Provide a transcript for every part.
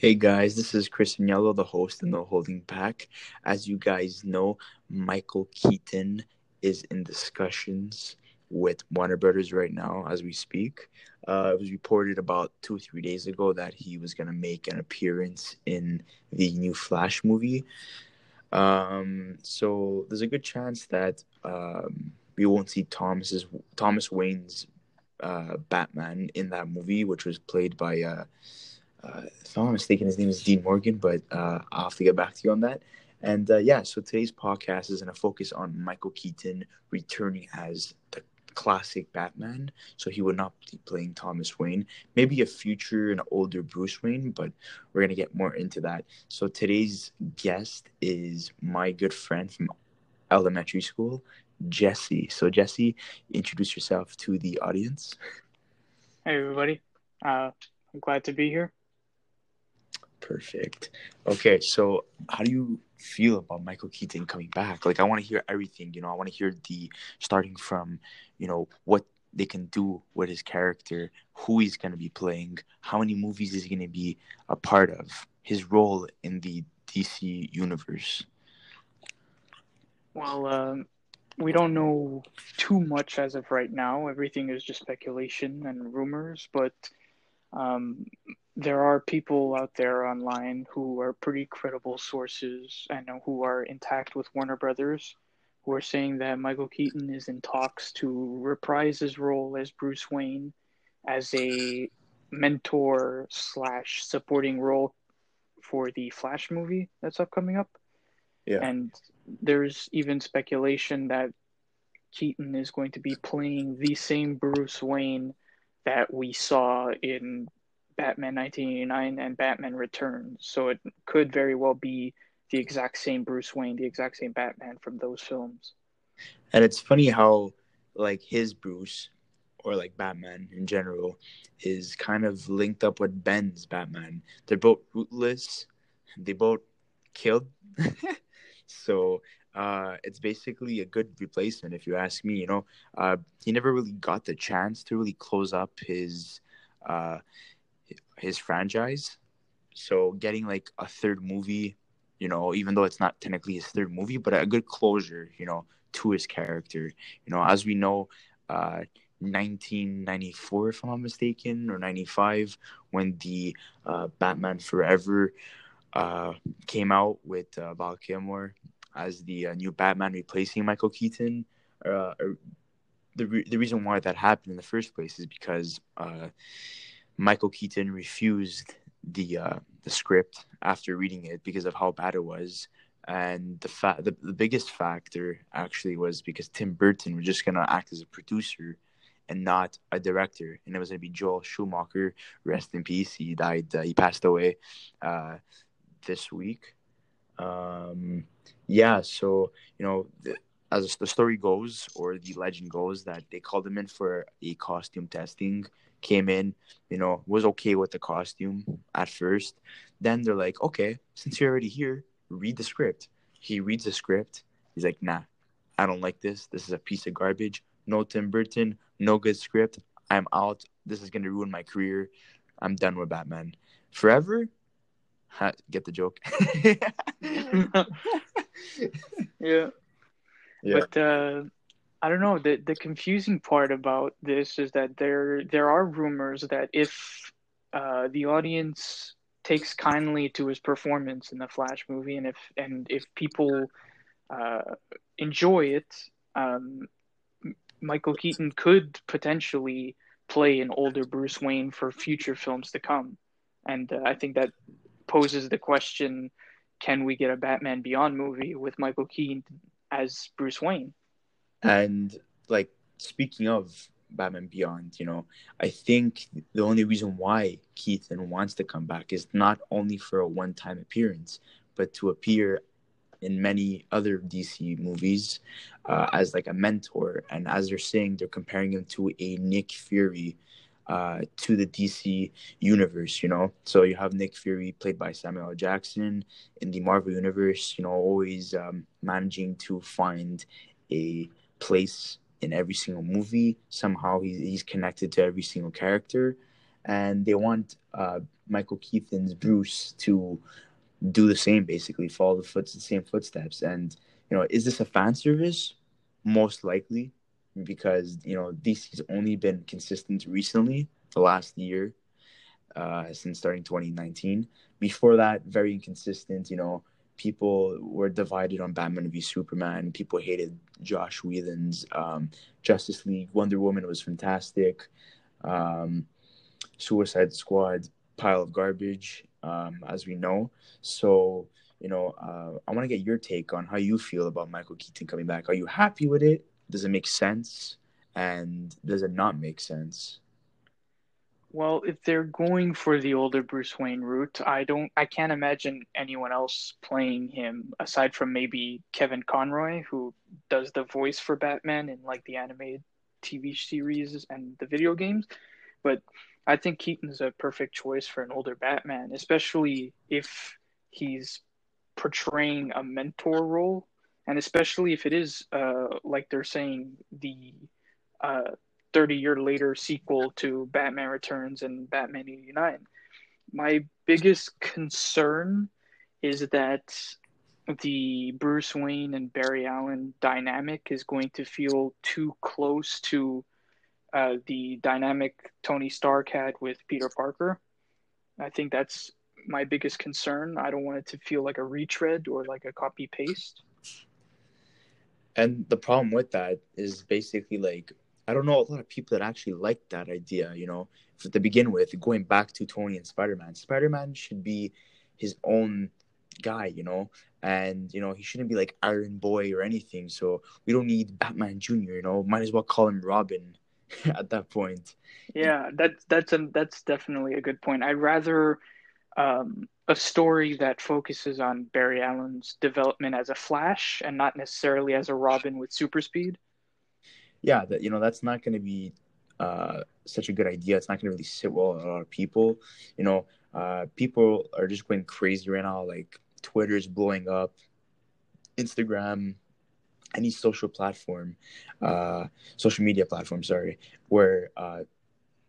Hey guys, this is Chris Yellow, the host of No Holding Back. As you guys know, Michael Keaton is in discussions with Warner Brothers right now as we speak. Uh, it was reported about two or three days ago that he was going to make an appearance in the new Flash movie. Um, so there's a good chance that um, we won't see Thomas's Thomas Wayne's uh, Batman in that movie, which was played by. Uh, if I'm not mistaken, his name is Dean Morgan, but uh, I'll have to get back to you on that. And uh, yeah, so today's podcast is going to focus on Michael Keaton returning as the classic Batman. So he would not be playing Thomas Wayne, maybe a future and older Bruce Wayne, but we're going to get more into that. So today's guest is my good friend from elementary school, Jesse. So, Jesse, introduce yourself to the audience. Hey, everybody. Uh, I'm glad to be here. Perfect. Okay, so how do you feel about Michael Keaton coming back? Like, I want to hear everything. You know, I want to hear the starting from, you know, what they can do with his character, who he's going to be playing, how many movies is he going to be a part of, his role in the DC universe. Well, um, we don't know too much as of right now. Everything is just speculation and rumors, but um, there are people out there online who are pretty credible sources and who are intact with Warner Brothers who are saying that Michael Keaton is in talks to reprise his role as Bruce Wayne as a mentor slash supporting role for the Flash movie that's upcoming up. Yeah. And there's even speculation that Keaton is going to be playing the same Bruce Wayne that we saw in Batman 1989 and Batman Returns. So it could very well be the exact same Bruce Wayne, the exact same Batman from those films. And it's funny how like his Bruce or like Batman in general is kind of linked up with Ben's Batman. They're both rootless. They both killed. so uh, it's basically a good replacement, if you ask me. You know, uh, he never really got the chance to really close up his uh, his franchise. So getting like a third movie, you know, even though it's not technically his third movie, but a good closure, you know, to his character. You know, as we know, uh, 1994, if I'm not mistaken, or 95, when the uh, Batman Forever uh, came out with uh, Val Kilmer as the uh, new Batman replacing Michael Keaton. Uh, the re- the reason why that happened in the first place is because uh, Michael Keaton refused the uh, the script after reading it because of how bad it was. And the fa- the, the biggest factor actually was because Tim Burton was just gonna act as a producer and not a director, and it was gonna be Joel Schumacher. Rest in peace. He died. Uh, he passed away uh, this week. Um, yeah, so you know, the, as the story goes, or the legend goes, that they called him in for a costume testing came in, you know, was okay with the costume at first. Then they're like, okay, since you're already here, read the script. He reads the script. He's like, nah, I don't like this. This is a piece of garbage. No Tim Burton, no good script. I'm out. This is going to ruin my career. I'm done with Batman. Forever? Ha, get the joke. yeah. yeah. But uh, I don't know. The the confusing part about this is that there there are rumors that if uh, the audience takes kindly to his performance in the Flash movie, and if and if people uh, enjoy it, um, Michael Keaton could potentially play an older Bruce Wayne for future films to come, and uh, I think that poses the question: Can we get a Batman Beyond movie with Michael Keaton as Bruce Wayne? And like speaking of Batman Beyond, you know, I think the only reason why Keaton wants to come back is not only for a one-time appearance, but to appear in many other DC movies uh, as like a mentor. And as they're saying, they're comparing him to a Nick Fury uh, to the DC universe, you know. So you have Nick Fury played by Samuel Jackson in the Marvel universe, you know, always um, managing to find a place in every single movie. Somehow he's, he's connected to every single character. and they want uh, Michael Keaton's Bruce to do the same, basically follow the foot the same footsteps. And you know, is this a fan service? Most likely, because you know DC's only been consistent recently, the last year, uh, since starting 2019. Before that, very inconsistent. You know, people were divided on Batman v Superman. People hated Joss Whedon's um, Justice League. Wonder Woman was fantastic. Um, Suicide Squad, pile of garbage, um, as we know. So, you know, uh, I want to get your take on how you feel about Michael Keaton coming back. Are you happy with it? Does it make sense? And does it not make sense? Well, if they're going for the older Bruce Wayne route, I don't I can't imagine anyone else playing him aside from maybe Kevin Conroy who does the voice for Batman in like the animated TV series and the video games. But I think Keaton's a perfect choice for an older Batman, especially if he's portraying a mentor role and especially if it is uh like they're saying the uh 30 year later sequel to Batman Returns and Batman 89. My biggest concern is that the Bruce Wayne and Barry Allen dynamic is going to feel too close to uh, the dynamic Tony Stark had with Peter Parker. I think that's my biggest concern. I don't want it to feel like a retread or like a copy paste. And the problem with that is basically like I don't know a lot of people that actually like that idea, you know, to begin with, going back to Tony and Spider Man. Spider Man should be his own guy, you know, and, you know, he shouldn't be like Iron Boy or anything. So we don't need Batman Jr., you know, might as well call him Robin at that point. Yeah, that's that's a, that's definitely a good point. I'd rather um, a story that focuses on Barry Allen's development as a Flash and not necessarily as a Robin with super speed yeah, that you know that's not going to be uh, such a good idea. It's not going to really sit well with a lot of people. You know, uh, people are just going crazy right now. Like Twitter's blowing up, Instagram, any social platform, uh, social media platform, sorry, where uh,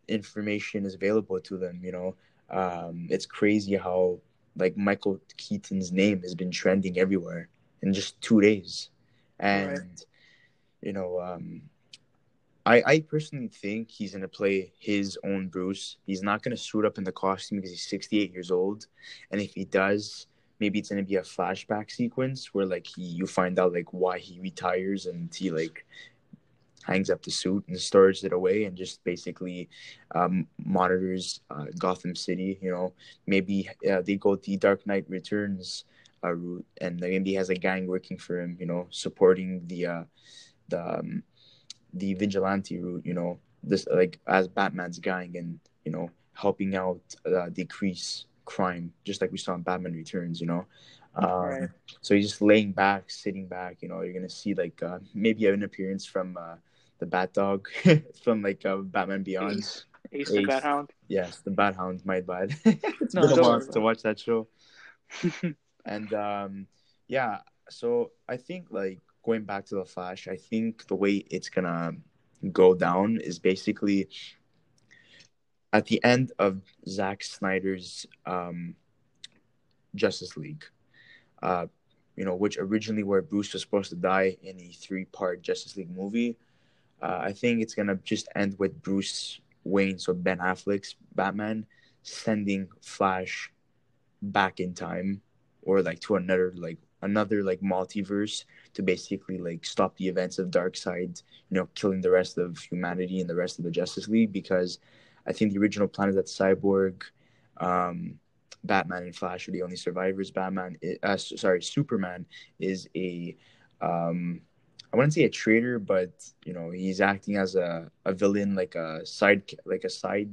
information is available to them. You know, um, it's crazy how like Michael Keaton's name has been trending everywhere in just two days, and right. you know, um, I, I personally think he's gonna play his own Bruce. He's not gonna suit up in the costume because he's 68 years old, and if he does, maybe it's gonna be a flashback sequence where like he you find out like why he retires and he like hangs up the suit and stores it away and just basically um, monitors uh, Gotham City. You know, maybe uh, they go the Dark Knight Returns uh, route, and maybe he has a gang working for him. You know, supporting the uh, the um, the vigilante route, you know, this like as Batman's gang and you know helping out uh, decrease crime, just like we saw in Batman Returns, you know. Um, right. So he's just laying back, sitting back. You know, you're gonna see like uh, maybe an appearance from uh, the Bat Dog from like uh, Batman Beyond. Ace, Ace, Ace the Bat Hound. Yes, the Bat Hound. My bad. it's no, been a while to watch that show. and um, yeah, so I think like going back to the Flash, I think the way it's gonna go down is basically at the end of Zack Snyder's um, Justice League, uh, you know, which originally where Bruce was supposed to die in a three-part Justice League movie. Uh, I think it's gonna just end with Bruce Wayne, so Ben Affleck's Batman, sending Flash back in time, or like to another like another like multiverse to basically like stop the events of Darkseid, you know, killing the rest of humanity and the rest of the Justice League because I think the original plan is that Cyborg, um, Batman and Flash are the only survivors. Batman, uh, sorry, Superman is a, um, I wouldn't say a traitor, but you know he's acting as a, a villain, like a side like a side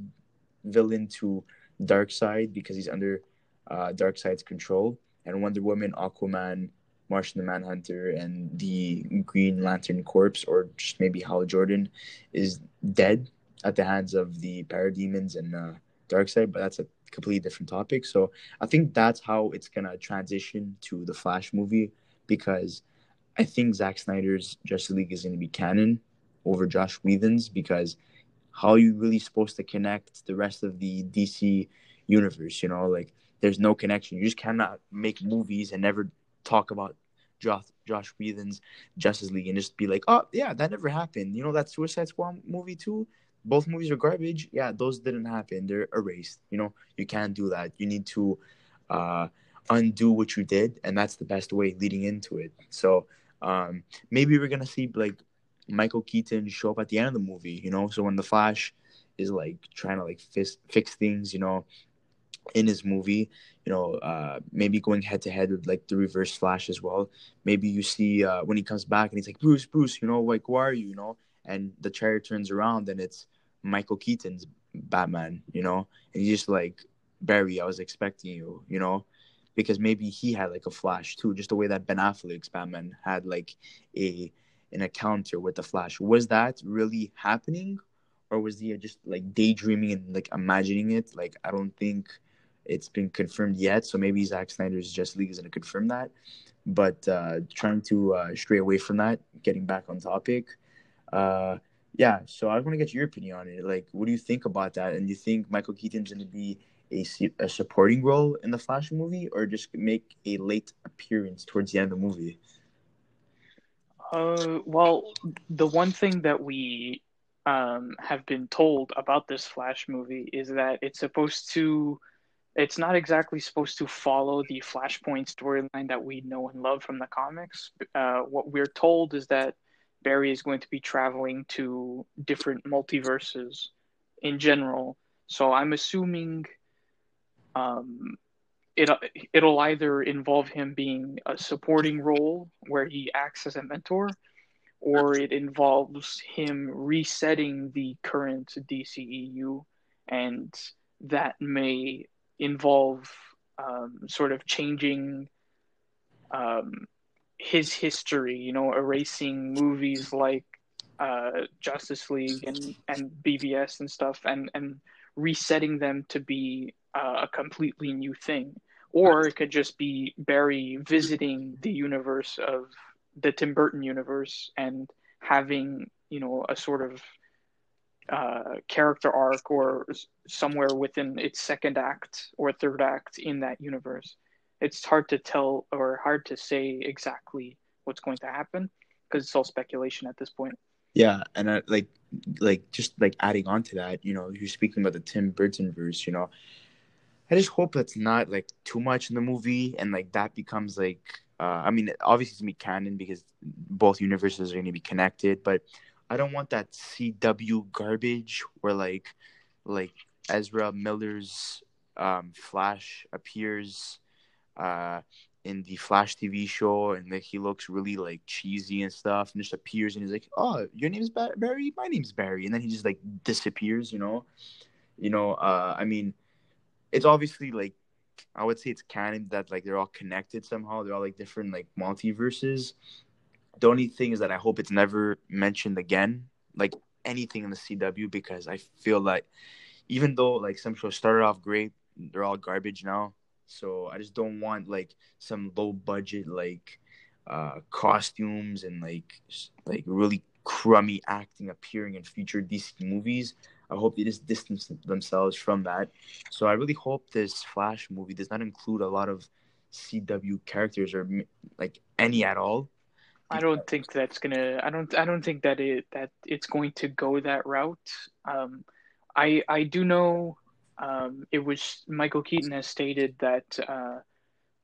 villain to Darkseid because he's under uh, Darkseid's control. And Wonder Woman, Aquaman, Martian the Manhunter and the Green Lantern Corps, or just maybe Hal Jordan, is dead at the hands of the parademons and uh, Darkseid, but that's a completely different topic. So I think that's how it's gonna transition to the Flash movie because I think Zack Snyder's Justice League is gonna be canon over Joss Whedon's because how are you really supposed to connect the rest of the DC universe? You know, like there's no connection. You just cannot make movies and never talk about Joss Joss Whedon's Justice League and just be like, oh yeah, that never happened. You know that Suicide Squad movie too. Both movies are garbage. Yeah, those didn't happen. They're erased. You know, you can't do that. You need to uh, undo what you did, and that's the best way leading into it. So um, maybe we're gonna see like Michael Keaton show up at the end of the movie, you know. So when the Flash is like trying to like fix fix things, you know, in his movie, you know, uh, maybe going head to head with like the Reverse Flash as well. Maybe you see uh, when he comes back and he's like Bruce, Bruce, you know, like who are you, you know? And the chair turns around and it's Michael Keaton's Batman, you know, and he's just like Barry, I was expecting you, you know, because maybe he had like a flash too, just the way that Ben Affleck's Batman had like a an encounter with the Flash. Was that really happening, or was he just like daydreaming and like imagining it? Like I don't think it's been confirmed yet. So maybe Zack Snyder's Justice League is going to confirm that. But uh, trying to uh, stray away from that, getting back on topic. Uh, yeah, so I want to get your opinion on it. Like, what do you think about that? And do you think Michael Keaton's going to be a, a supporting role in the Flash movie, or just make a late appearance towards the end of the movie? Uh, well, the one thing that we um, have been told about this Flash movie is that it's supposed to, it's not exactly supposed to follow the Flashpoint storyline that we know and love from the comics. Uh, what we're told is that Barry is going to be traveling to different multiverses in general. So I'm assuming um, it it'll either involve him being a supporting role where he acts as a mentor, or it involves him resetting the current DCEU, and that may involve um, sort of changing um, his history. You know, erasing movies like uh, Justice League and and BVS and stuff, and and resetting them to be uh, a completely new thing or it could just be Barry visiting the universe of the Tim Burton universe and having you know a sort of uh, character arc or somewhere within its second act or third act in that universe. It's hard to tell or hard to say exactly what's going to happen because it's all speculation at this point. Yeah, and I, like, like just like adding on to that, you know, you're speaking about the Tim Burton verse, you know, I just hope that's not like too much in the movie and like that becomes like uh, I mean obviously it's gonna be canon because both universes are gonna be connected, but I don't want that CW garbage where like like Ezra Miller's um, Flash appears uh, in the Flash TV show and like he looks really like cheesy and stuff and just appears and he's like, "Oh, your name's Barry, my name's Barry," and then he just like disappears. You know, you know. Uh, I mean it's obviously like I would say it's canon that like they're all connected somehow. They're all like different like multiverses. The only thing is that I hope it's never mentioned again, like anything in the CW, because I feel like even though like some shows started off great, they're all garbage now. So I just don't want like some low budget like uh costumes and like like really crummy acting appearing in future DC movies. I hope they just distance themselves from that. So I really hope this Flash movie does not include a lot of CW characters or like any at all. I don't think that's gonna. I don't. I don't think that it that it's going to go that route. Um, I I do know. Um, it was Michael Keaton has stated that uh,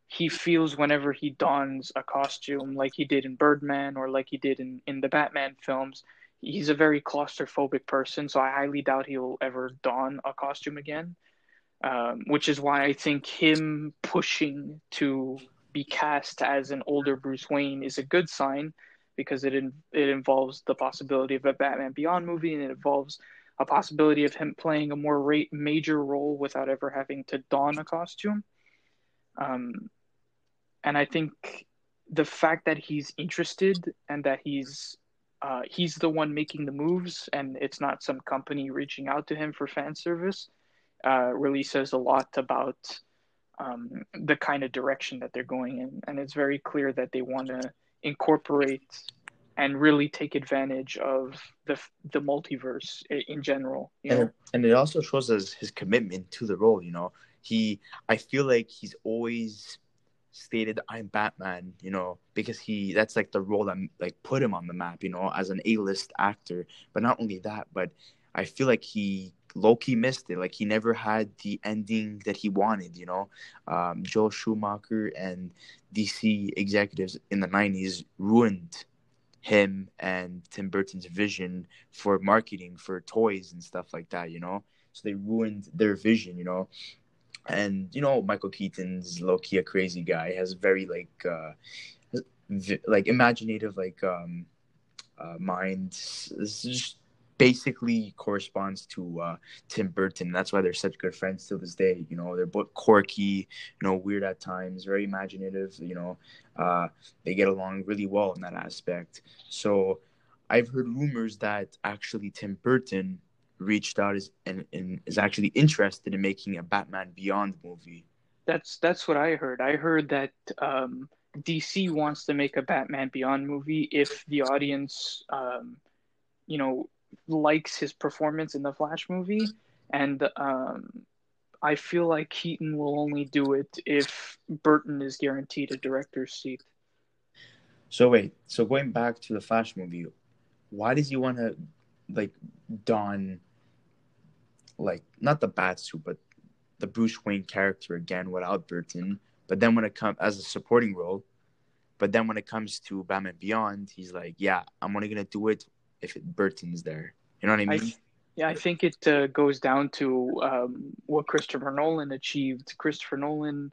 he feels whenever he dons a costume, like he did in Birdman or like he did in in the Batman films, he's a very claustrophobic person, so I highly doubt he'll ever don a costume again. Um, which is why I think him pushing to be cast as an older Bruce Wayne is a good sign because it in, it involves the possibility of a Batman Beyond movie and it involves a possibility of him playing a more ra- major role without ever having to don a costume. Um, and I think the fact that he's interested and that he's uh, he's the one making the moves, and it's not some company reaching out to him for fan service. Uh, really says a lot about um, the kind of direction that they're going in, and it's very clear that they want to incorporate and really take advantage of the the multiverse in general. You and, know? and it also shows us his commitment to the role. You know, he I feel like he's always stated I'm Batman, you know, because he that's like the role that like put him on the map, you know, as an A-list actor. But not only that, but I feel like he low-key missed it. Like he never had the ending that he wanted, you know. Um, Joel Schumacher and DC executives in the 90s ruined him and Tim Burton's vision for marketing for toys and stuff like that, you know. So they ruined their vision, you know. And you know, Michael Keaton's low key a crazy guy. Has very like uh like imaginative like um uh mind. It's just basically corresponds to uh, Tim Burton. That's why they're such good friends to this day. You know, they're both quirky, you know, weird at times, very imaginative. You know, uh, they get along really well in that aspect. So I've heard rumors that actually Tim Burton reached out is, and, and is actually interested in making a Batman Beyond movie. That's that's what I heard. I heard that um, DC wants to make a Batman Beyond movie if the audience, um, you know, likes his performance in the Flash movie, and um, I feel like Keaton will only do it if Burton is guaranteed a director's seat. So wait, so going back to the Flash movie, why does he want to like don like not the bat suit, but the Bruce Wayne character again without Burton? But then when it comes as a supporting role, but then when it comes to Batman Beyond, he's like, yeah, I'm only gonna do it if it, Burton's there. You know what I mean? I, yeah, I think it uh, goes down to um, what Christopher Nolan achieved. Christopher Nolan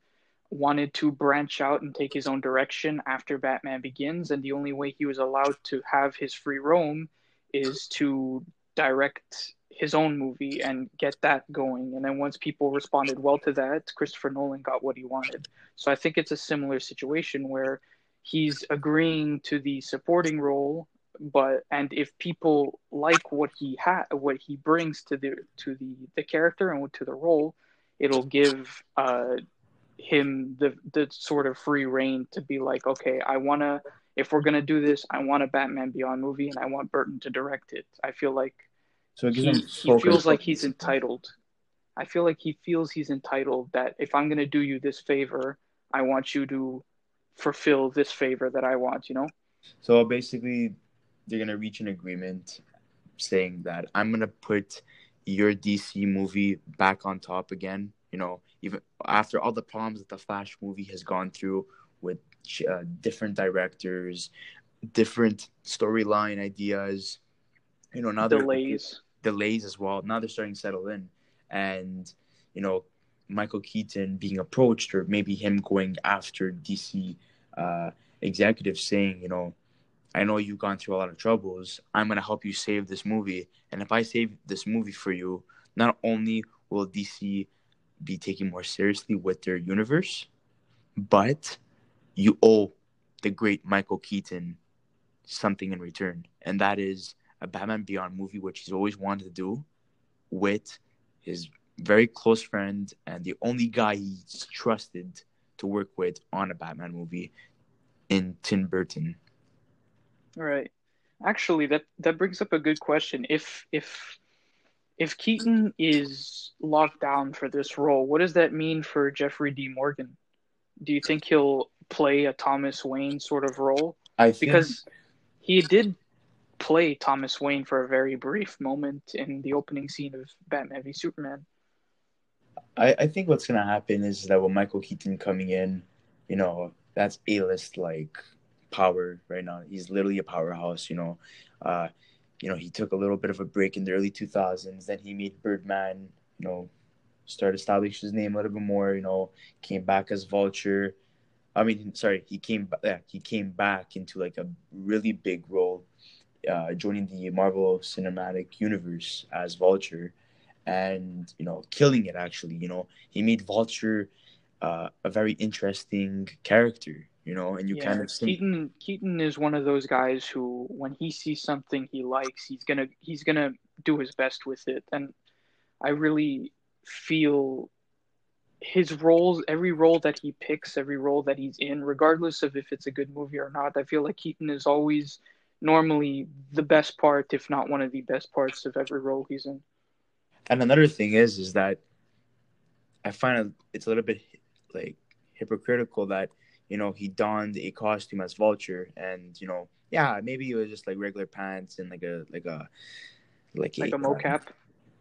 wanted to branch out and take his own direction after Batman Begins, and the only way he was allowed to have his free roam is to direct his own movie and get that going. And then once people responded well to that, Christopher Nolan got what he wanted. So I think it's a similar situation where he's agreeing to the supporting role but and if people like what he ha what he brings to the to the the character and to the role it'll give uh him the the sort of free reign to be like okay i want to if we're going to do this i want a batman beyond movie and i want burton to direct it. I feel like so he, he feels like he's entitled. I feel like he feels he's entitled that if i'm going to do you this favor i want you to fulfill this favor that i want you know? So basically they're gonna reach an agreement saying that I'm gonna put your DC movie back on top again. You know, even after all the problems that the Flash movie has gone through with uh, different directors, different storyline ideas. You know, now delays, delays as well. Now they're starting to settle in, and you know, Michael Keaton being approached, or maybe him going after DC uh, executives saying, you know, I know you've gone through a lot of troubles. I'm going to help you save this movie. And if I save this movie for you, not only will DC be taken more seriously with their universe, but you owe the great Michael Keaton something in return. And that is a Batman Beyond movie, which he's always wanted to do with his very close friend and the only guy he's trusted to work with on a Batman movie in Tim Burton. Right. Actually, that that brings up a good question. If if if Keaton is locked down for this role, what does that mean for Jeffrey Dean Morgan? Do you think he'll play a Thomas Wayne sort of role? I think... because he did play Thomas Wayne for a very brief moment in the opening scene of Batman v Superman. I, I think what's gonna happen is that with Michael Keaton coming in, you know, that's A list like power right now. He's literally a powerhouse. You know, uh, you know he took a little bit of a break in the early 2000s. Then he made Birdman. You know, started establishing his name a little bit more. You know, came back as Vulture. I mean, sorry, he came yeah, he came back into like a really big role, uh, joining the Marvel Cinematic Universe as Vulture, and you know, killing it. Actually, you know, he made Vulture uh, a very interesting character you know, and you yeah, kind of see... Keaton Keaton is one of those guys who when he sees something he likes, he's gonna he's gonna do his best with it. And I really feel his roles, every role that he picks, every role that he's in, regardless of if it's a good movie or not, I feel like Keaton is always normally the best part, if not one of the best parts of every role he's in. And another thing is, is that I find it's a little bit like hypocritical that you know he donned a costume as Vulture, and you know, yeah, maybe it was just like regular pants and like a like a like, like a, a mocap. Uh,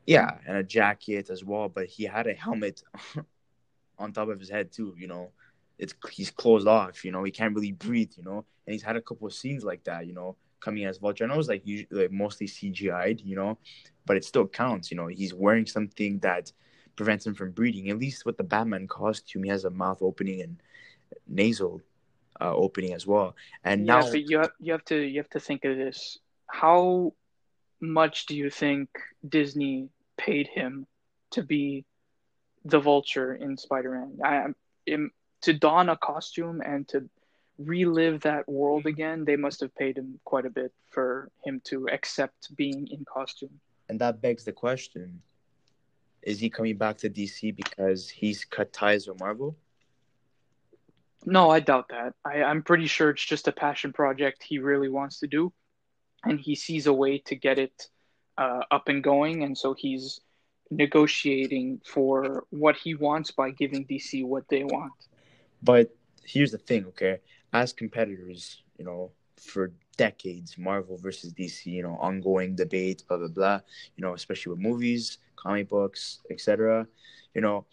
yeah, and a jacket as well, but he had a helmet on top of his head too. You know, it's he's closed off. You know, he can't really breathe. You know, and he's had a couple of scenes like that. You know, coming as Vulture. I know it's like usually like mostly CGI'd. You know, but it still counts. You know, he's wearing something that prevents him from breathing. At least with the Batman costume, he has a mouth opening and nasal uh, opening as well. And yeah, now, but you have, you have to you have to think of this. How much do you think Disney paid him to be the Vulture in Spider-Man? I to don a costume and to relive that world again. They must have paid him quite a bit for him to accept being in costume. And that begs the question: is he coming back to DC because he's cut ties with Marvel? No, I doubt that. I, I'm pretty sure it's just a passion project he really wants to do, and he sees a way to get it uh, up and going, and so he's negotiating for what he wants by giving DC what they want. But here's the thing, okay? As competitors, you know, for decades, Marvel versus DC, you know, ongoing debate, blah blah blah, you know, especially with movies, comic books, etc. You know,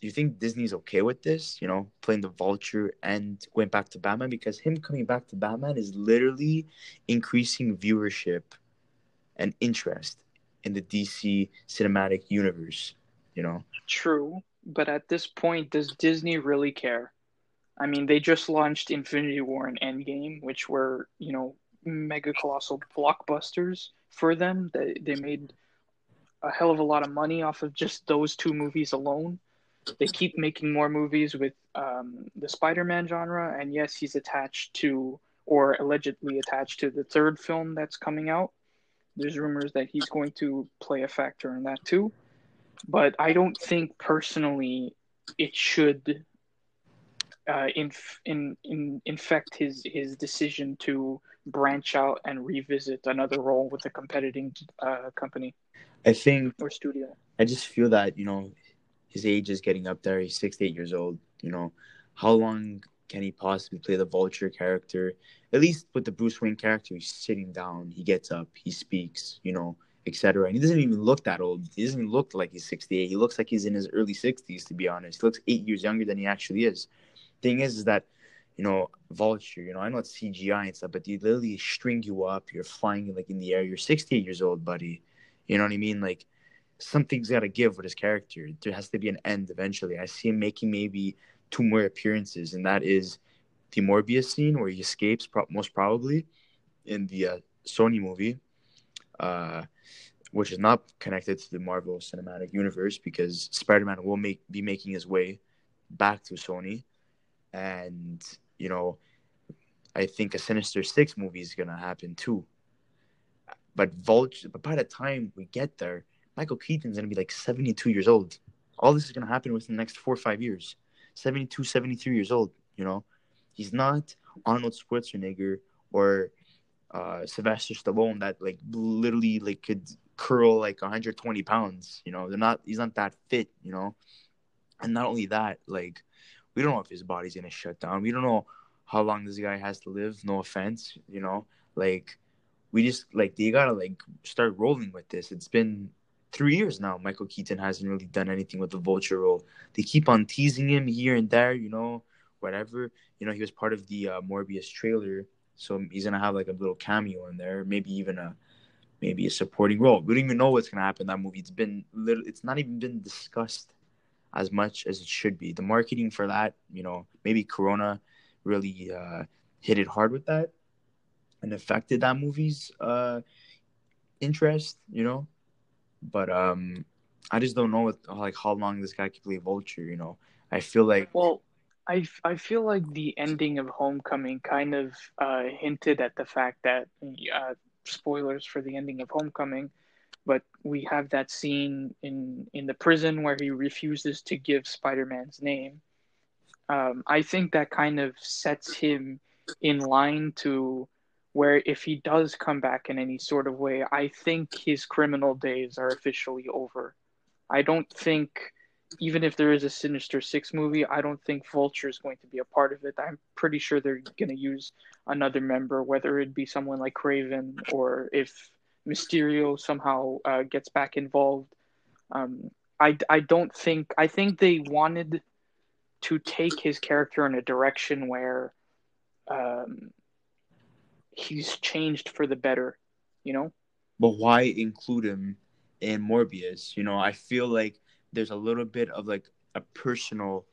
do you think Disney's okay with this? You know, playing the Vulture and going back to Batman because him coming back to Batman is literally increasing viewership and interest in the DC cinematic universe. You know, true, but at this point, does Disney really care? I mean, they just launched Infinity War and Endgame, which were you know mega colossal blockbusters for them. They they made a hell of a lot of money off of just those two movies alone. They keep making more movies with um, the Spider-Man genre, and yes, he's attached to or allegedly attached to the third film that's coming out. There's rumors that he's going to play a factor in that too, but I don't think personally it should uh, in, in, in, infect his, his decision to branch out and revisit another role with a competing uh, company. I think or studio. I just feel that you know his age is getting up there. He's 68 years old. You know, how long can he possibly play the Vulture character? At least with the Bruce Wayne character, he's sitting down, he gets up, he speaks, you know, etc. And he doesn't even look that old. He doesn't even look like he's 68. He looks like he's in his early 60s, to be honest. He looks eight years younger than he actually is. Thing is, is that you know, vulture, you know, I know it's CGI and stuff, but they literally string you up. You're flying like in the air. You're 68 years old, buddy. You know what I mean? Like something's got to give with his character. There has to be an end eventually. I see him making maybe two more appearances, and that is the Morbius scene where he escapes, pro- most probably, in the uh, Sony movie, uh, which is not connected to the Marvel Cinematic Universe because Spider-Man will make be making his way back to Sony, and you know, I think a Sinister Six movie is gonna happen too. But Vulture, but by the time we get there, Michael Keaton's gonna be like 72 years old. All this is gonna happen within the next four or five years. 72, 73 years old. You know, he's not Arnold Schwarzenegger or uh, Sylvester Stallone that like literally like could curl like 120 pounds. You know, they're not. He's not that fit. You know, and not only that, like we don't know if his body's gonna shut down. We don't know how long this guy has to live. No offense, you know, like we just like they gotta like start rolling with this. It's been three years now. Michael Keaton hasn't really done anything with the Vulture role. They keep on teasing him here and there, you know, whatever. You know, he was part of the uh, Morbius trailer, so he's gonna have like a little cameo in there, maybe even a maybe a supporting role. We don't even know what's gonna happen in that movie. It's been little. It's not even been discussed as much as it should be. The marketing for that, you know, maybe Corona really uh, hit it hard with that and affected that movie's uh, interest, you know. But um, I just don't know what, like how long this guy could play Vulture. You know, I feel like well, I I feel like the ending of Homecoming kind of uh, hinted at the fact that uh, spoilers for the ending of Homecoming, but we have that scene in in the prison where he refuses to give Spider-Man's name. Um, I think that kind of sets him in line to where if he does come back in any sort of way, I think his criminal days are officially over. I don't think, even if there is a Sinister Six movie, I don't think Vulture is going to be a part of it. I'm pretty sure they're going to use another member, whether it be someone like Kraven or if Mysterio somehow uh, gets back involved. Um, I, I don't think, I think they wanted to take his character in a direction where um, he's changed for the better, you know? But why include him in Morbius? You know, I feel like there's a little bit of like a personal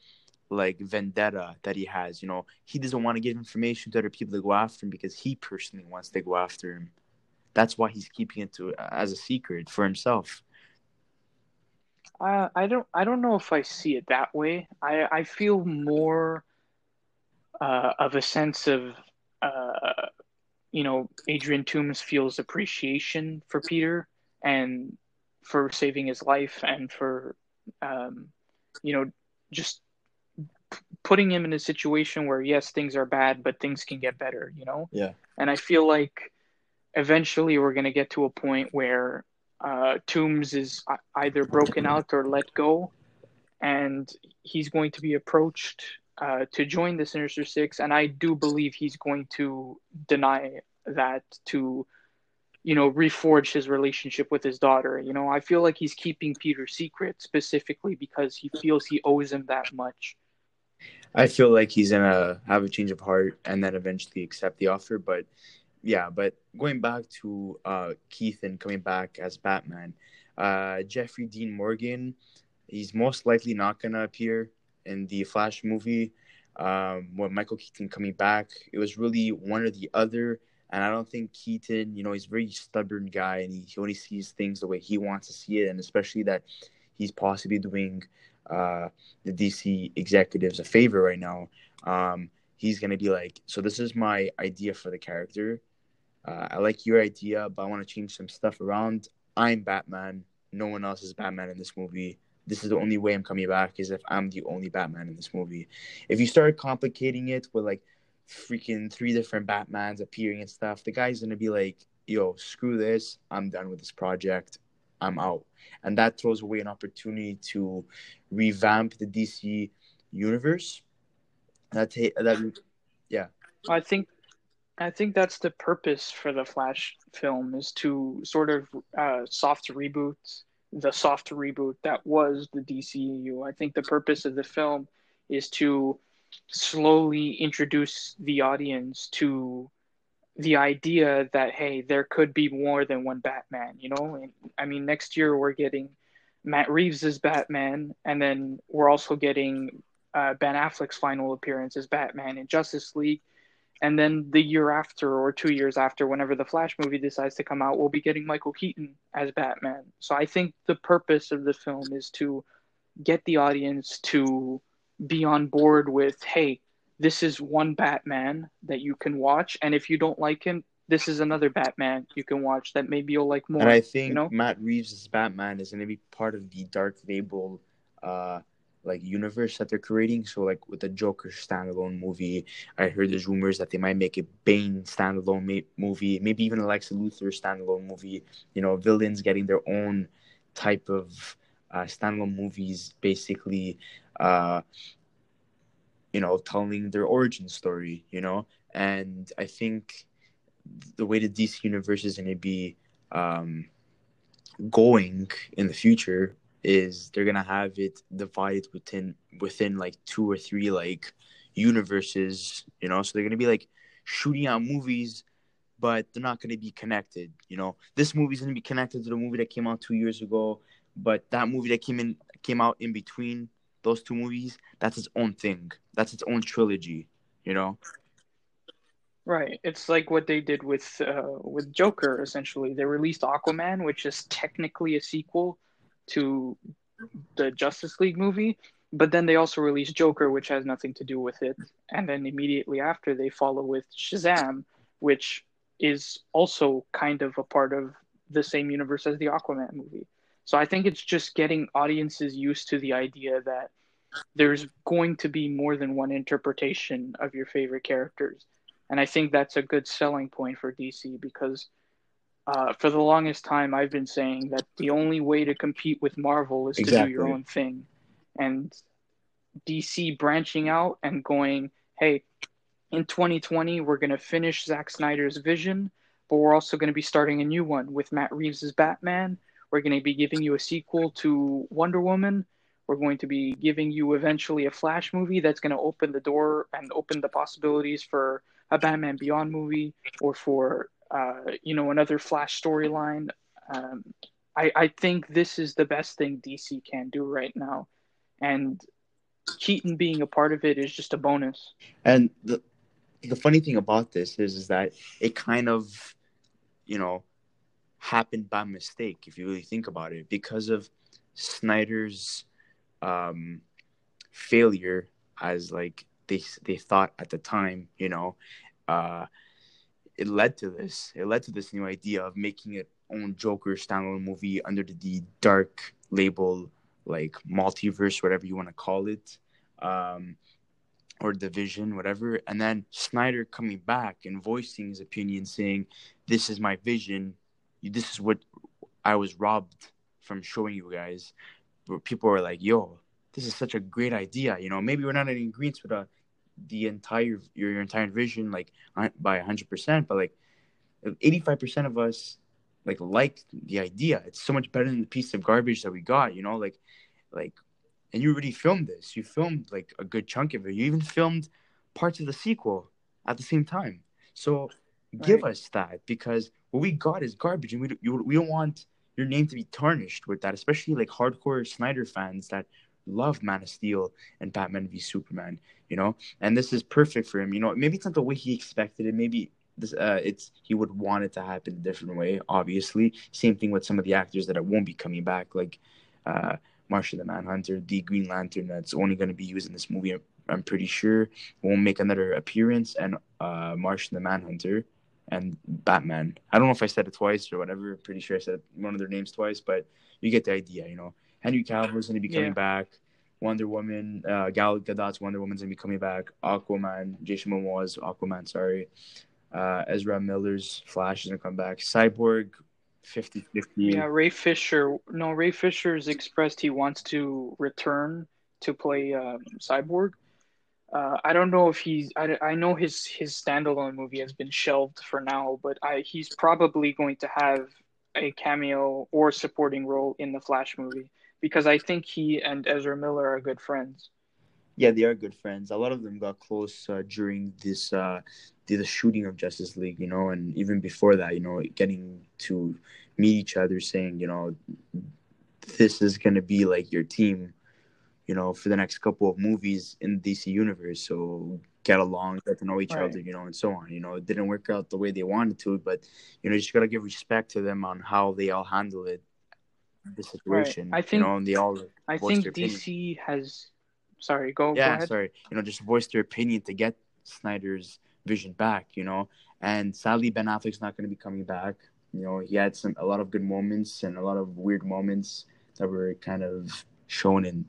like vendetta that he has. You know, he doesn't want to give information to other people to go after him because he personally wants to go after him. That's why he's keeping it to as a secret for himself. Uh, I don't. I don't know if I see it that way. I I feel more uh, of a sense of uh, you know, Adrian Toomes feels appreciation for Peter and for saving his life and for, um, you know, just putting him in a situation where yes, things are bad, but things can get better. You know. Yeah. And I feel like eventually we're going to get to a point where uh, Toomes is either broken out or let go, and he's going to be approached uh, to join the Sinister Six, and I do believe he's going to deny that to, you know, reforge his relationship with his daughter. You know, I feel like he's keeping Peter secret specifically because he feels he owes him that much. I feel like he's gonna have a change of heart and then eventually accept the offer. But yeah, but going back to uh, Keaton coming back as Batman, uh, Jeffrey Dean Morgan, he's most likely not gonna appear in the Flash movie. Um, with Michael Keaton coming back, it was really one or the other. And I don't think Keaton, you know, he's a very stubborn guy and he, he only sees things the way he wants to see it. And especially that he's possibly doing uh, the DC executives a favor right now. Um, he's going to be like, so this is my idea for the character. Uh, I like your idea, but I want to change some stuff around. I'm Batman. No one else is Batman in this movie this is the only way I'm coming back is if I'm the only Batman in this movie. If you start complicating it with like freaking three different Batmans appearing and stuff, the guy's gonna be like, yo, screw this, I'm done with this project, I'm out. And that throws away an opportunity to revamp the DC universe. That that yeah. I think I think that's the purpose for the Flash film is to sort of uh, soft reboot the soft reboot that was the DCU. I think the purpose of the film is to slowly introduce the audience to the idea that hey, there could be more than one Batman. You know, and, I mean, next year we're getting Matt Reeves as Batman, and then we're also getting uh, Ben Affleck's final appearance as Batman in Justice League and then the year after or two years after whenever the flash movie decides to come out we'll be getting michael keaton as batman so i think the purpose of the film is to get the audience to be on board with hey this is one batman that you can watch and if you don't like him this is another batman you can watch that maybe you'll like more and i think you know? matt reeves' batman is going to be part of the dark fable uh like universe that they're creating. So like with the Joker standalone movie, I heard there's rumors that they might make a Bane standalone ma- movie, maybe even a Lex Luthor standalone movie. You know, villains getting their own type of uh, standalone movies, basically. Uh, you know, telling their origin story. You know, and I think the way the DC universe is going to be um, going in the future is they're gonna have it divided within within like two or three like universes, you know. So they're gonna be like shooting out movies, but they're not gonna be connected. You know, this movie's gonna be connected to the movie that came out two years ago, but that movie that came in came out in between those two movies, that's its own thing. That's its own trilogy. You know. Right. It's like what they did with uh, with Joker. Essentially, they released Aquaman, which is technically a sequel to the Justice League movie, but then they also released Joker, which has nothing to do with it. And then immediately after, they follow with Shazam, which is also kind of a part of the same universe as the Aquaman movie. So I think it's just getting audiences used to the idea that there's going to be more than one interpretation of your favorite characters. and I think that's a good selling point for DC because uh, for the longest time I've been saying that the only way to compete with Marvel is exactly. to do your own thing, and DC branching out and going, hey, in 2020 we're going to finish Zack Snyder's vision, but we're also going to be starting a new one with Matt Reeves' Batman. We're going to be giving you a sequel to Wonder Woman. We're going to be giving you eventually a Flash movie that's going to open the door and open the possibilities for a Batman Beyond movie or for uh, you know another Flash storyline. Um, I, I think this is the best thing DC can do right now, and Keaton being a part of it is just a bonus. And the the funny thing about this is is that it kind of, you know, happened by mistake if you really think about it because of Snyder's um, failure as like they they thought at the time, you know, uh, it led to this. It led to this new idea of making it own Joker standalone movie under the, dark label, like multiverse, whatever you want to call it, um, or division, whatever. And then Snyder coming back and voicing his opinion, saying, "This is my vision. This is what I was robbed from showing you guys." But people are like, "Yo, this is such a great idea." You know, maybe we're not in agreement with a the entire your, your entire vision like by 100% but like 85% of us like like the idea. It's so much better than the piece of garbage that we got you know like like and you already filmed this. You filmed like a good chunk of it. You even filmed parts of the sequel at the same time. So give right. us that because what we got is garbage and we, you, we don't want your name to be tarnished with that especially like hardcore snyder fans that love Man of Steel and Batman v Superman, you know, and this is perfect for him. You know, maybe it's not the way he expected it. Maybe this, uh, it's he would want it to happen a different way. Obviously, same thing with some of the actors that won't be coming back, like uh, Martian the Manhunter, the Green Lantern, that's only going to be used in this movie. I'm pretty sure won't make another appearance, and uh, Martian the Manhunter and Batman. I don't know if I said it twice or whatever. I'm pretty sure I said one of their names twice, but you get the idea, you know. Henry Cavill's going to be coming yeah. back. Wonder Woman, uh, Gal Gadot's Wonder Woman's going to be coming back. Aquaman, Jason Momoa's Aquaman, sorry. Uh, Ezra Miller's Flash is going to come back. Cyborg, 50 50. Yeah, Ray Fisher. No, Ray Fisher has expressed he wants to return to play um, Cyborg. Uh, I don't know if he's. I, I know his his standalone movie has been shelved for now, but I he's probably going to have a cameo or supporting role in the Flash movie because I think he and Ezra Miller are good friends. Yeah, they are good friends. A lot of them got close uh, during this uh, the, the shooting of Justice League, you know, and even before that, you know, getting to meet each other, saying, you know, this is gonna be like your team, you know, for the next couple of movies in the DC universe. So get along, get to know each right. other, you know, and so on. You know, it didn't work out the way they wanted to, but you know, you just gotta give respect to them on how they all handle it the situation. Right. I think you know, and they all. I think DC has. Sorry, go. Yeah, go sorry. You know, just voice their opinion to get Snyder's vision back. You know, and sadly, Ben Affleck's not going to be coming back. You know, he had some a lot of good moments and a lot of weird moments that were kind of shown in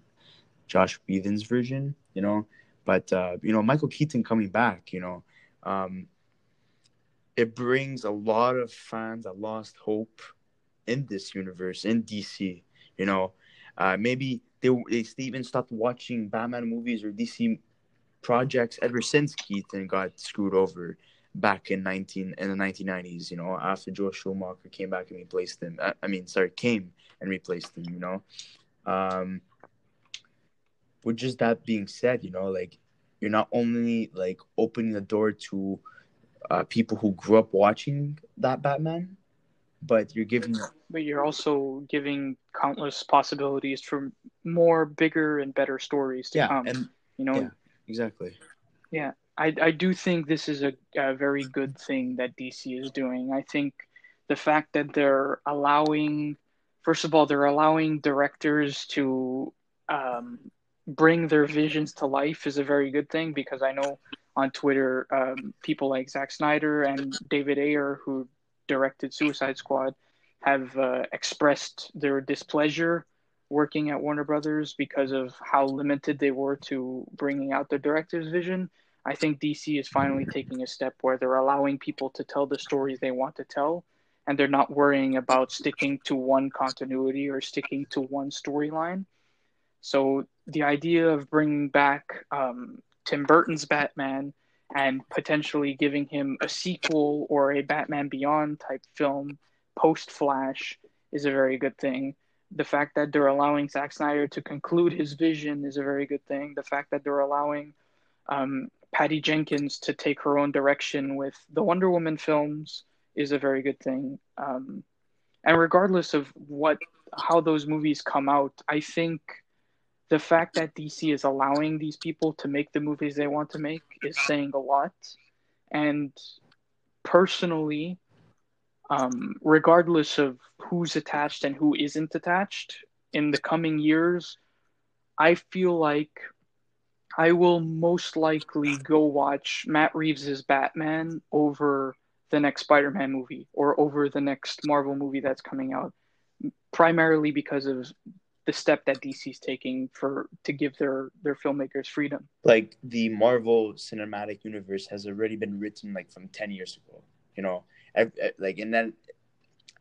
Joss Whedon's version. You know, but uh, you know, Michael Keaton coming back. You know, um, it brings a lot of fans that lost hope in this universe in DC. You know, uh, maybe they they even stopped watching Batman movies or DC projects ever since Keaton got screwed over back in nineteen in the nineteen nineties. You know, after Joe Schumacher came back and replaced him. I, I mean, sorry, came and replaced him. You know, um, with just that being said, you know, like you're not only like opening the door to uh, people who grew up watching that Batman, but you're giving but you're also giving countless possibilities for more bigger and better stories to yeah, come and, you know? yeah, exactly. Yeah I, I do think this is a, a very good thing that dc is doing. I think the fact that they're allowing first of all they're allowing directors to um, bring their visions to life is a very good thing because i know on twitter um, people like Zack snyder and david ayer who directed Suicide Squad have uh, expressed their displeasure working at Warner Brothers because of how limited they were to bringing out the director's vision. I think DC is finally taking a step where they're allowing people to tell the stories they want to tell, and they're not worrying about sticking to one continuity or sticking to one storyline. So the idea of bringing back um, Tim Burton's Batman and potentially giving him a sequel or a Batman Beyond type film post Flash is a very good thing. The fact that they're allowing Zack Snyder to conclude his vision is a very good thing. The fact that they're allowing um, Patty Jenkins to take her own direction with the Wonder Woman films is a very good thing. Um, and regardless of what how those movies come out, I think the fact that DC is allowing these people to make the movies they want to make is saying a lot. And personally, um, regardless of who's attached and who isn't attached, in the coming years, I feel like I will most likely go watch Matt Reeves' Batman over the next Spider Man movie or over the next Marvel movie that's coming out, primarily because of the step that DC's taking for to give their their filmmakers freedom. Like the Marvel Cinematic Universe has already been written like from ten years ago. You know, like and then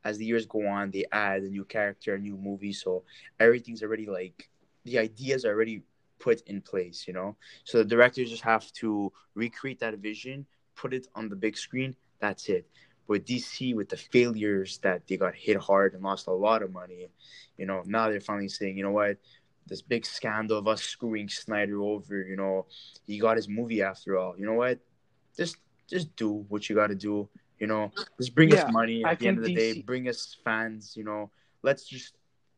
as the years go on, they add a new character, a new movie, so everything's already like the ideas are already put in place. You know, so the directors just have to recreate that vision, put it on the big screen. That's it with DC with the failures that they got hit hard and lost a lot of money, you know, now they're finally saying, you know what, this big scandal of us screwing Snyder over, you know, he got his movie after all. You know what? Just just do what you got to do. You know, just bring yeah, us money at I the end of the DC... day. Bring us fans. You know, let's just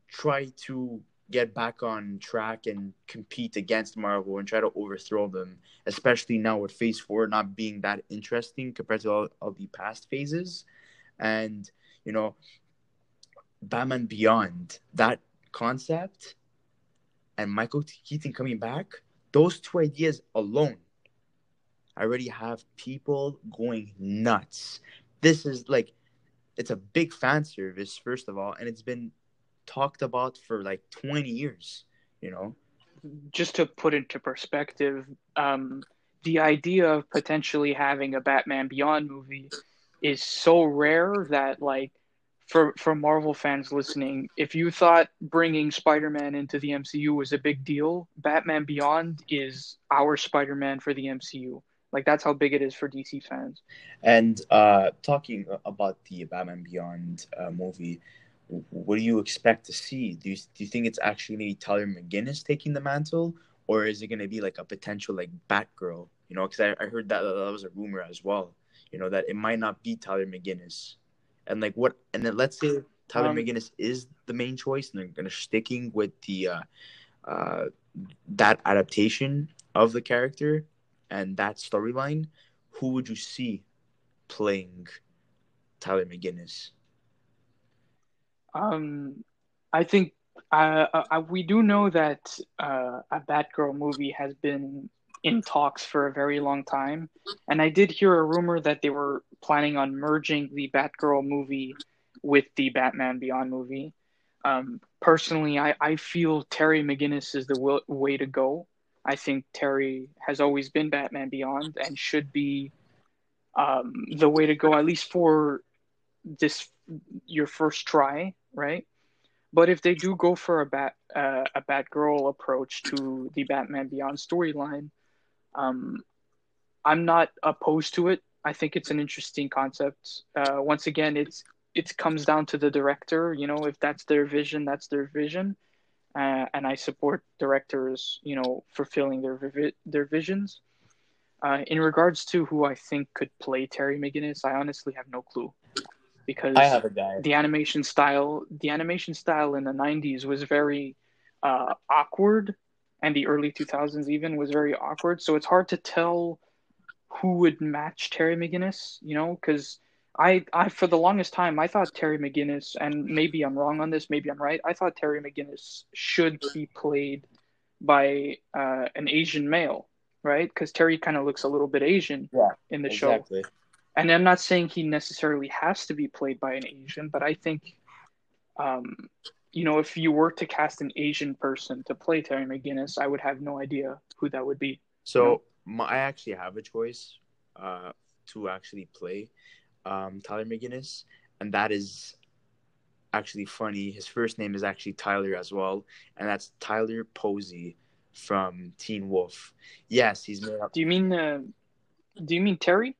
try to get back on track and compete against Marvel and try to overthrow them, especially now with Phase 4 not being that interesting compared to all, all the past phases. And, you know, Batman Beyond, that concept and Michael Keaton coming back, those two ideas alone I already have people going nuts. This is like, it's a big fan service, first of all, and it's been talked about for like 20 years, you know? Just to put into perspective, um, the idea of potentially having a Batman Beyond movie is so rare that, like, for, for Marvel fans listening, if you thought bringing Spider Man into the MCU was a big deal, Batman Beyond is our Spider Man for the MCU. Like that's how big it is for DC fans. And uh, talking about the Batman Beyond uh, movie, what do you expect to see? Do you do you think it's actually maybe Tyler McGinnis taking the mantle, or is it going to be like a potential like Batgirl? You know, because I, I heard that that was a rumor as well. You know that it might not be Tyler McGinnis, and like what? And then let's say Tyler um, McGinnis is the main choice, and they're going to sticking with the uh, uh, that adaptation of the character and that storyline. Who would you see playing Tyler McGinnis? Um, I think uh, uh, we do know that uh, a Batgirl movie has been in talks for a very long time, and I did hear a rumor that they were planning on merging the Batgirl movie with the Batman Beyond movie. Um, personally, I, I feel Terry McGinnis is the w- way to go. I think Terry has always been Batman Beyond and should be um, the way to go, at least for this your first try right? But if they do go for a bat uh, a Batgirl approach to the Batman Beyond storyline, um, I'm not opposed to it. I think it's an interesting concept. Uh, once again, it's it comes down to the director. You know, if that's their vision, that's their vision, uh, and I support directors. You know, fulfilling their their visions. Uh, in regards to who I think could play Terry McGinnis, I honestly have no clue because I have a. The animation style, the animation style in the '90s was very uh, awkward, and the early 2000s even was very awkward. So it's hard to tell who would match Terry McGinnis. You know, because I, I for the longest time I thought Terry McGinnis, and maybe I'm wrong on this, maybe I'm right. I thought Terry McGinnis should be played by uh, an Asian male, right? Because Terry kind of looks a little bit Asian yeah, in the exactly. show and I'm not saying he necessarily has to be played by an Asian, but I think, um, you know, if you were to cast an Asian person to play Terry McGinnis, I would have no idea who that would be. So, you know? my, I actually have a choice uh, to actually play um, Tyler McGinnis, and that is actually funny. His first name is actually Tyler as well, and that's Tyler Posey from Teen Wolf. Yes, he's made up. Do you mean uh, do you mean Terry?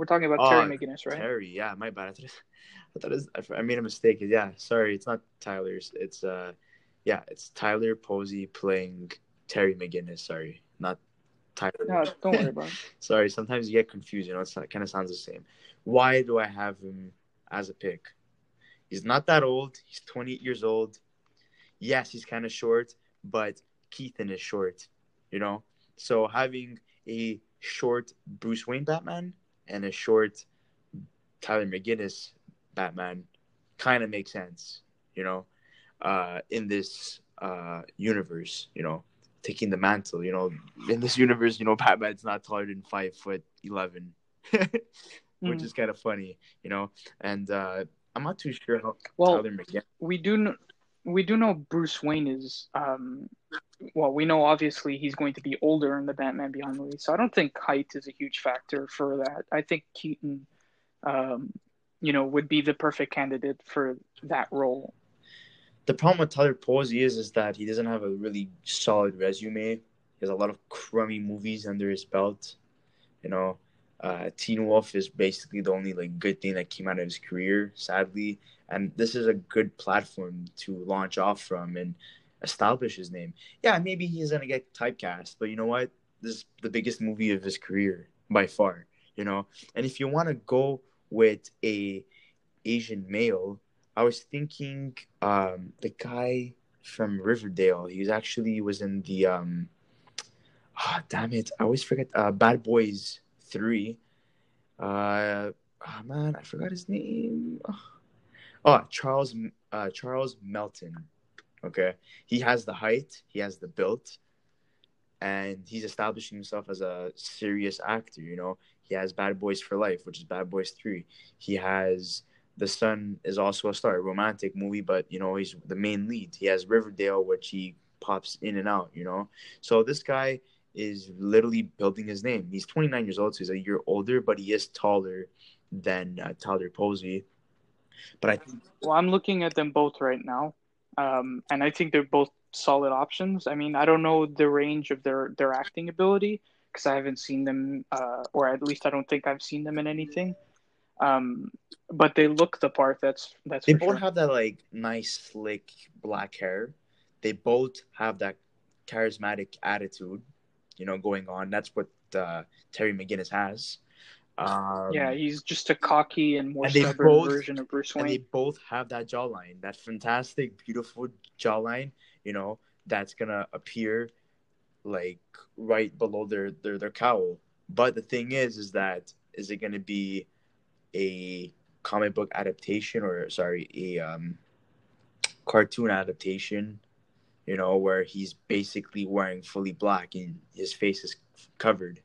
We're talking about Oh, Terry McGinnis, right? Terry, yeah, my bad. I thought, I thought it was, I made a mistake. Yeah, sorry, it's not Tyler's. It's uh, yeah, it's Tyler Posey playing Terry McGinnis. Sorry, not Tyler. No, don't worry about it. Sorry, sometimes you get confused. You know, it's, it kind of sounds the same. Why do I have him as a pick? He's not that old. He's 28 years old. Yes, he's kind of short, but Keaton is short. You know, so having a short Bruce Wayne Batman and a short Tyler McGinnis Batman kind of makes sense. You know, uh, in this uh, universe. You know, taking the mantle. You know, in this universe, you know, Batman's not taller than five foot eleven, which Mm. is kind of funny. You know, and uh, I'm not too sure how Well, Tyler McGinnis. we do know, we do know Bruce Wayne is um well we know obviously he's going to be older in the Batman Beyond movie so I don't think height is a huge factor for that I think Keaton um you know would be the perfect candidate for that role The problem with Tyler Posey is is that he doesn't have a really solid resume. He has a lot of crummy movies under his belt. You know, uh, Teen Wolf is basically the only like good thing that came out of his career, sadly. And this is a good platform to launch off from and establish his name. Yeah, maybe he's gonna get typecast, but you know what? This is the biggest movie of his career by far. You know, and if you want to go with a Asian male, I was thinking um, the guy from Riverdale. He was actually was in the um, ah damn it, I always forget. Uh, Bad Boys Three. Uh, oh man, I forgot his name. Oh, Charles uh, Charles Melton. Okay, he has the height, he has the build, and he's establishing himself as a serious actor. You know, he has Bad Boys for Life, which is Bad Boys Three. He has The Sun is also a star, a romantic movie, but you know he's the main lead. He has Riverdale, which he pops in and out. You know, so this guy is literally building his name. He's 29 years old, so he's a year older, but he is taller than uh, Tyler Posey. But I think well I'm looking at them both right now um and I think they're both solid options I mean I don't know the range of their their acting ability because I haven't seen them uh or at least I don't think I've seen them in anything um but they look the part that's that's they both sure. have that like nice slick black hair. They both have that charismatic attitude, you know, going on. That's what uh, Terry McGinnis has. Um, yeah, he's just a cocky and more and stubborn both- version of Bruce and they both have that jawline, that fantastic, beautiful jawline. You know, that's gonna appear like right below their their their cowl. But the thing is, is that is it gonna be a comic book adaptation or sorry, a um, cartoon adaptation? You know, where he's basically wearing fully black and his face is covered,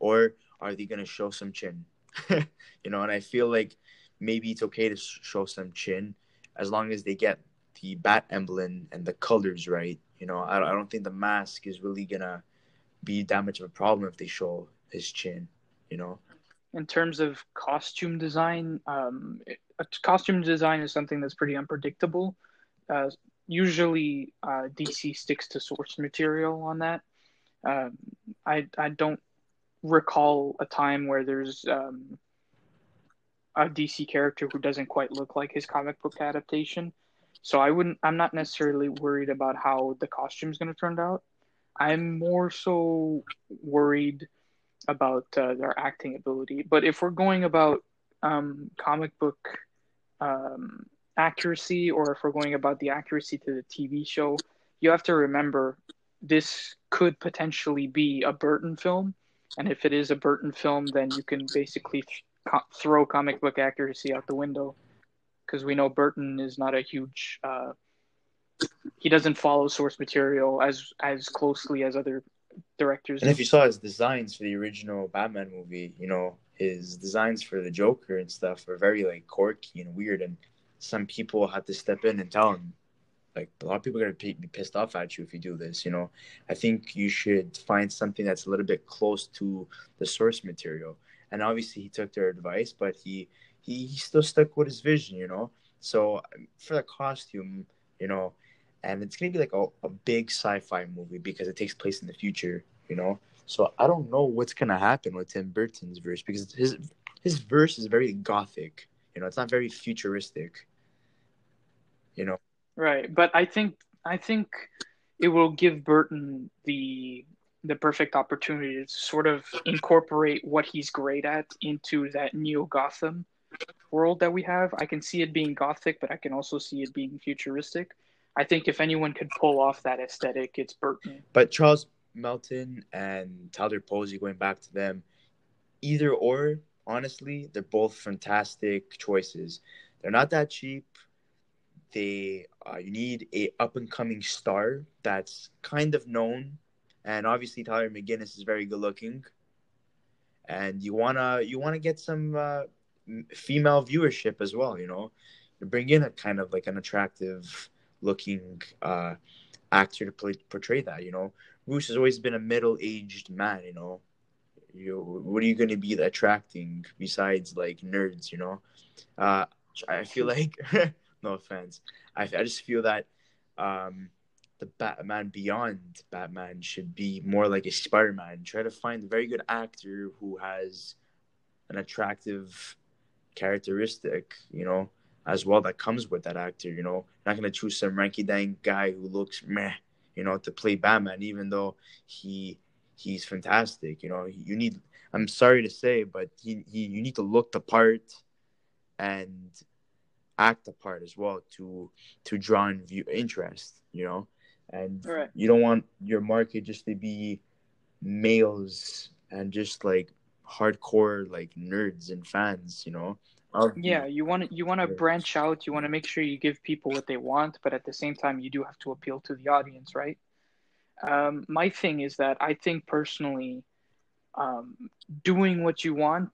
or are they gonna show some chin? you know, and I feel like maybe it's okay to show some chin as long as they get the bat emblem and the colors right. You know, I, I don't think the mask is really gonna be that much of a problem if they show his chin. You know, In terms of costume design, um, it- uh, costume design is something that's pretty unpredictable. Uh, usually, uh, DC sticks to source material on that. Um, I I don't recall a time where there's um, a DC character who doesn't quite look like his comic book adaptation. So I wouldn't. I'm not necessarily worried about how the costume's going to turn out. I'm more so worried about uh, their acting ability. But if we're going about um, comic book um, accuracy, or if we're going about the accuracy to the TV show, you have to remember this could potentially be a Burton film. And if it is a Burton film, then you can basically th- throw comic book accuracy out the window because we know Burton is not a huge. Uh, he doesn't follow source material as as closely as other directors. and do. if you saw his designs for the original Batman movie, you know his designs for the Joker and stuff are very like quirky and weird, and some people had to step in and tell him, like a lot of people are gonna be pissed off at you if you do this. You know, I think you should find something that's a little bit close to the source material. And obviously, he took their advice, but he he, he still stuck with his vision. You know, so um, for the costume, you know, and it's gonna be like a, a big sci-fi movie because it takes place in the future. You know, so I don't know what's gonna happen with Tim Burton's verse because his his verse is very gothic. You know, it's not very futuristic. You know. Right, but I think I think it will give Burton the the perfect opportunity to sort of incorporate what he's great at into that neo Gotham world that we have. I can see it being gothic, but I can also see it being futuristic. I think if anyone could pull off that aesthetic, it's Burton. But Charles Melton and Tyler Posey, going back to them, either or, honestly, they're both fantastic choices. They're not that cheap. They uh, you need a up and coming star that's kind of known, and obviously Tyler McGinnis is very good looking. And you wanna you wanna get some uh, female viewership as well. You know, you bring in a kind of like an attractive looking uh, actor to play, portray that. You know, Bruce has always been a middle aged man. You know, you what are you going to be attracting besides like nerds? You know, uh, I feel like no offense, I I just feel that. Um, the Batman Beyond Batman should be more like a Spider Man. Try to find a very good actor who has an attractive characteristic, you know, as well that comes with that actor. You know, not gonna choose some ranky dang guy who looks meh, you know, to play Batman, even though he he's fantastic. You know, you need. I'm sorry to say, but he, he you need to look the part and act a part as well to to draw in view interest. You know, and right. you don't want your market just to be males and just like hardcore like nerds and fans, you know. yeah, you want to you want to branch out. You want to make sure you give people what they want, but at the same time, you do have to appeal to the audience, right? Um, my thing is that I think personally, um, doing what you want,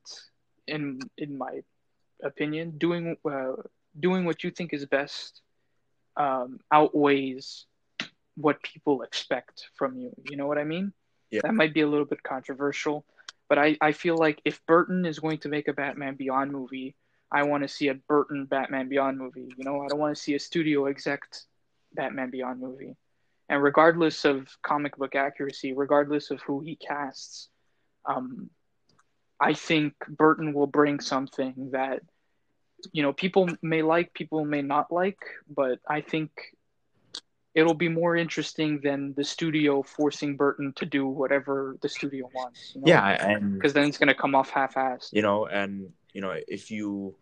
in in my opinion, doing uh, doing what you think is best um, outweighs what people expect from you. You know what I mean? Yeah. That might be a little bit controversial, but I, I feel like if Burton is going to make a Batman Beyond movie, I want to see a Burton Batman Beyond movie. You know, I don't want to see a studio exec Batman Beyond movie. And regardless of comic book accuracy, regardless of who he casts, um, I think Burton will bring something that you know people may like, people may not like, but I think it'll be more interesting than the studio forcing Burton to do whatever the studio wants. You know? Yeah, because then it's gonna come off half-assed. You know, and you know if you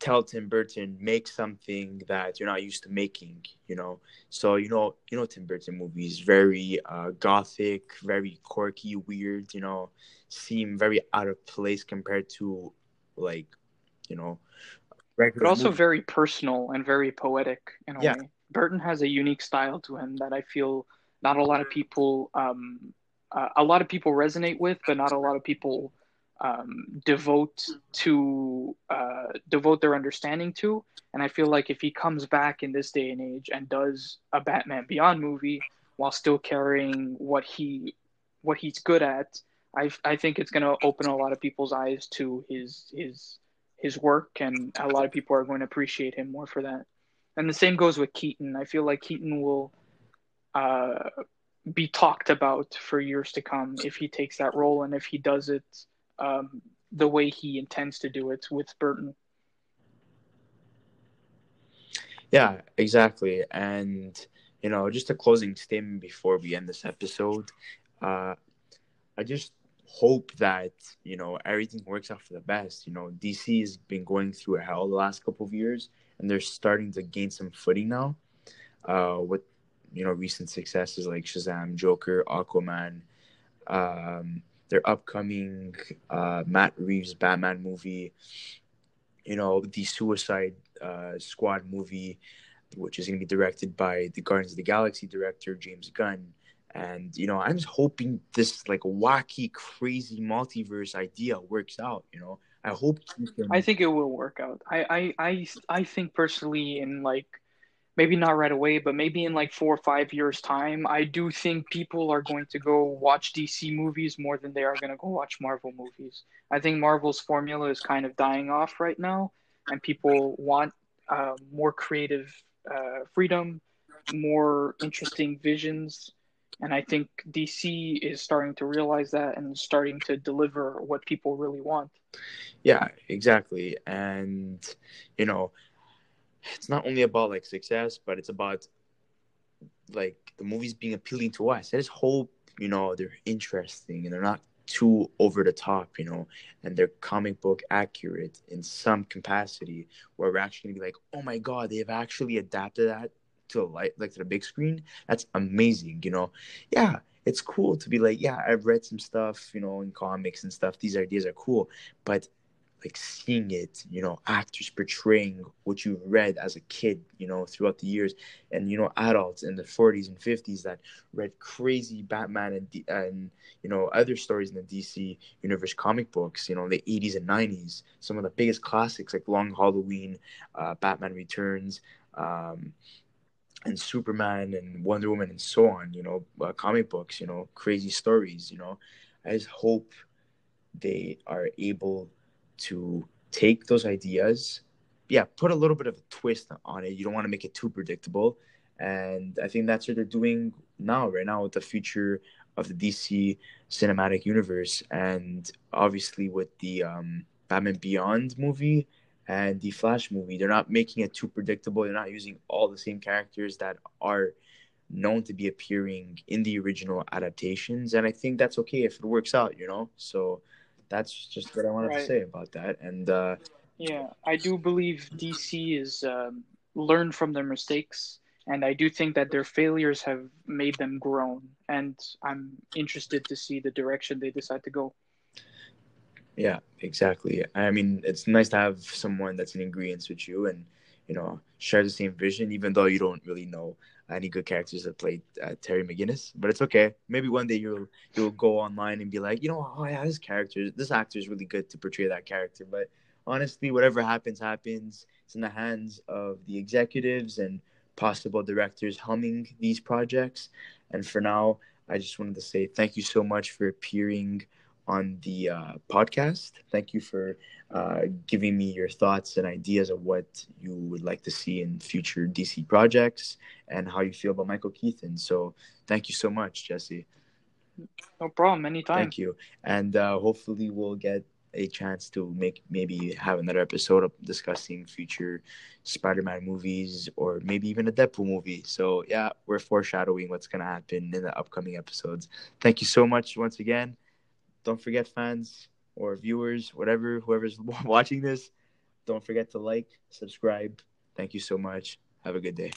tell Tim Burton make something that you're not used to making, you know. So you know, you know Tim Burton movies very uh, gothic, very quirky, weird. You know, seem very out of place compared to like, you know, but also movies. very personal and very poetic in a yeah. way. Burton has a unique style to him that I feel not a lot of people um, uh, a lot of people resonate with, but not a lot of people um, devote to uh, devote their understanding to. And I feel like if he comes back in this day and age and does a Batman Beyond movie while still carrying what he what he's good at, I I think it's going to open a lot of people's eyes to his his his work, and a lot of people are going to appreciate him more for that. And the same goes with Keaton. I feel like Keaton will uh, be talked about for years to come if he takes that role and if he does it um, the way he intends to do it with Burton. Yeah, exactly. And, you know, just a closing statement before we end this episode. Uh, I just hope that, you know, everything works out for the best. You know, DC has been going through hell the last couple of years and they're starting to gain some footing now uh, with you know recent successes like Shazam, Joker, Aquaman, um, their upcoming uh, Matt Reeves Batman movie, you know the Suicide uh, Squad movie, which is going to be directed by the Guardians of the Galaxy director James Gunn. And you know, I'm just hoping this like wacky, crazy multiverse idea works out. You know, I hope. Can... I think it will work out. I, I, I, I think personally in like maybe not right away, but maybe in like four or five years' time, I do think people are going to go watch DC movies more than they are going to go watch Marvel movies. I think Marvel's formula is kind of dying off right now, and people want uh, more creative uh, freedom, more interesting visions. And I think DC is starting to realize that and starting to deliver what people really want. Yeah, exactly. And, you know, it's not only about like success, but it's about like the movies being appealing to us. I just hope you know they're interesting and they're not too over the top, you know, and they're comic book accurate in some capacity where we're actually like, oh my god, they've actually adapted that to a light like to the big screen. That's amazing, you know. Yeah, it's cool to be like, yeah, I've read some stuff, you know, in comics and stuff. These ideas are cool, but like seeing it, you know, actors portraying what you read as a kid, you know, throughout the years, and you know, adults in the 40s and 50s that read crazy Batman and and you know other stories in the DC universe comic books, you know, the 80s and 90s, some of the biggest classics like Long Halloween, uh, Batman Returns. Um, and Superman and Wonder Woman and so on, you know, uh, comic books, you know, crazy stories, you know. I just hope they are able to take those ideas, yeah, put a little bit of a twist on it. You don't want to make it too predictable. And I think that's what they're doing now, right now, with the future of the DC cinematic universe. And obviously, with the um, Batman Beyond movie and the Flash movie, they're not making it too predictable. They're not using all the same characters that are known to be appearing in the original adaptations. And I think that's okay if it works out, you know? So that's just what I wanted right. to say about that. And uh, yeah, I do believe DC is um, learned from their mistakes, and I do think that their failures have made them grown. And I'm interested to see the direction they decide to go. Yeah, exactly. I mean, it's nice to have someone that's in agreement with you and you know share the same vision, even though you don't really know any good characters that played uh, Terry McGinnis, but it's okay. Maybe one day you'll you'll go online and be like, you know, oh yeah, this character, this actor is really good to portray that character. But honestly, whatever happens, happens. It's in the hands of the executives and possible directors humming these projects. And for now, I just wanted to say thank you so much for appearing on the uh, podcast. Thank you for uh, giving me your thoughts and ideas of what you would like to see in future DC projects and how you feel about Michael Keaton. So, thank you so much, Jesse. No problem. Anytime. Thank you. And uh, hopefully, we'll get a chance to make maybe have another episode of discussing future Spider-Man movies or maybe even a Deadpool movie. So yeah, we're foreshadowing what's gonna happen in the upcoming episodes. Thank you so much once again don't forget, fans or viewers, whatever, whoever's watching this, don't forget to like, subscribe. Thank you so much. Have a good day.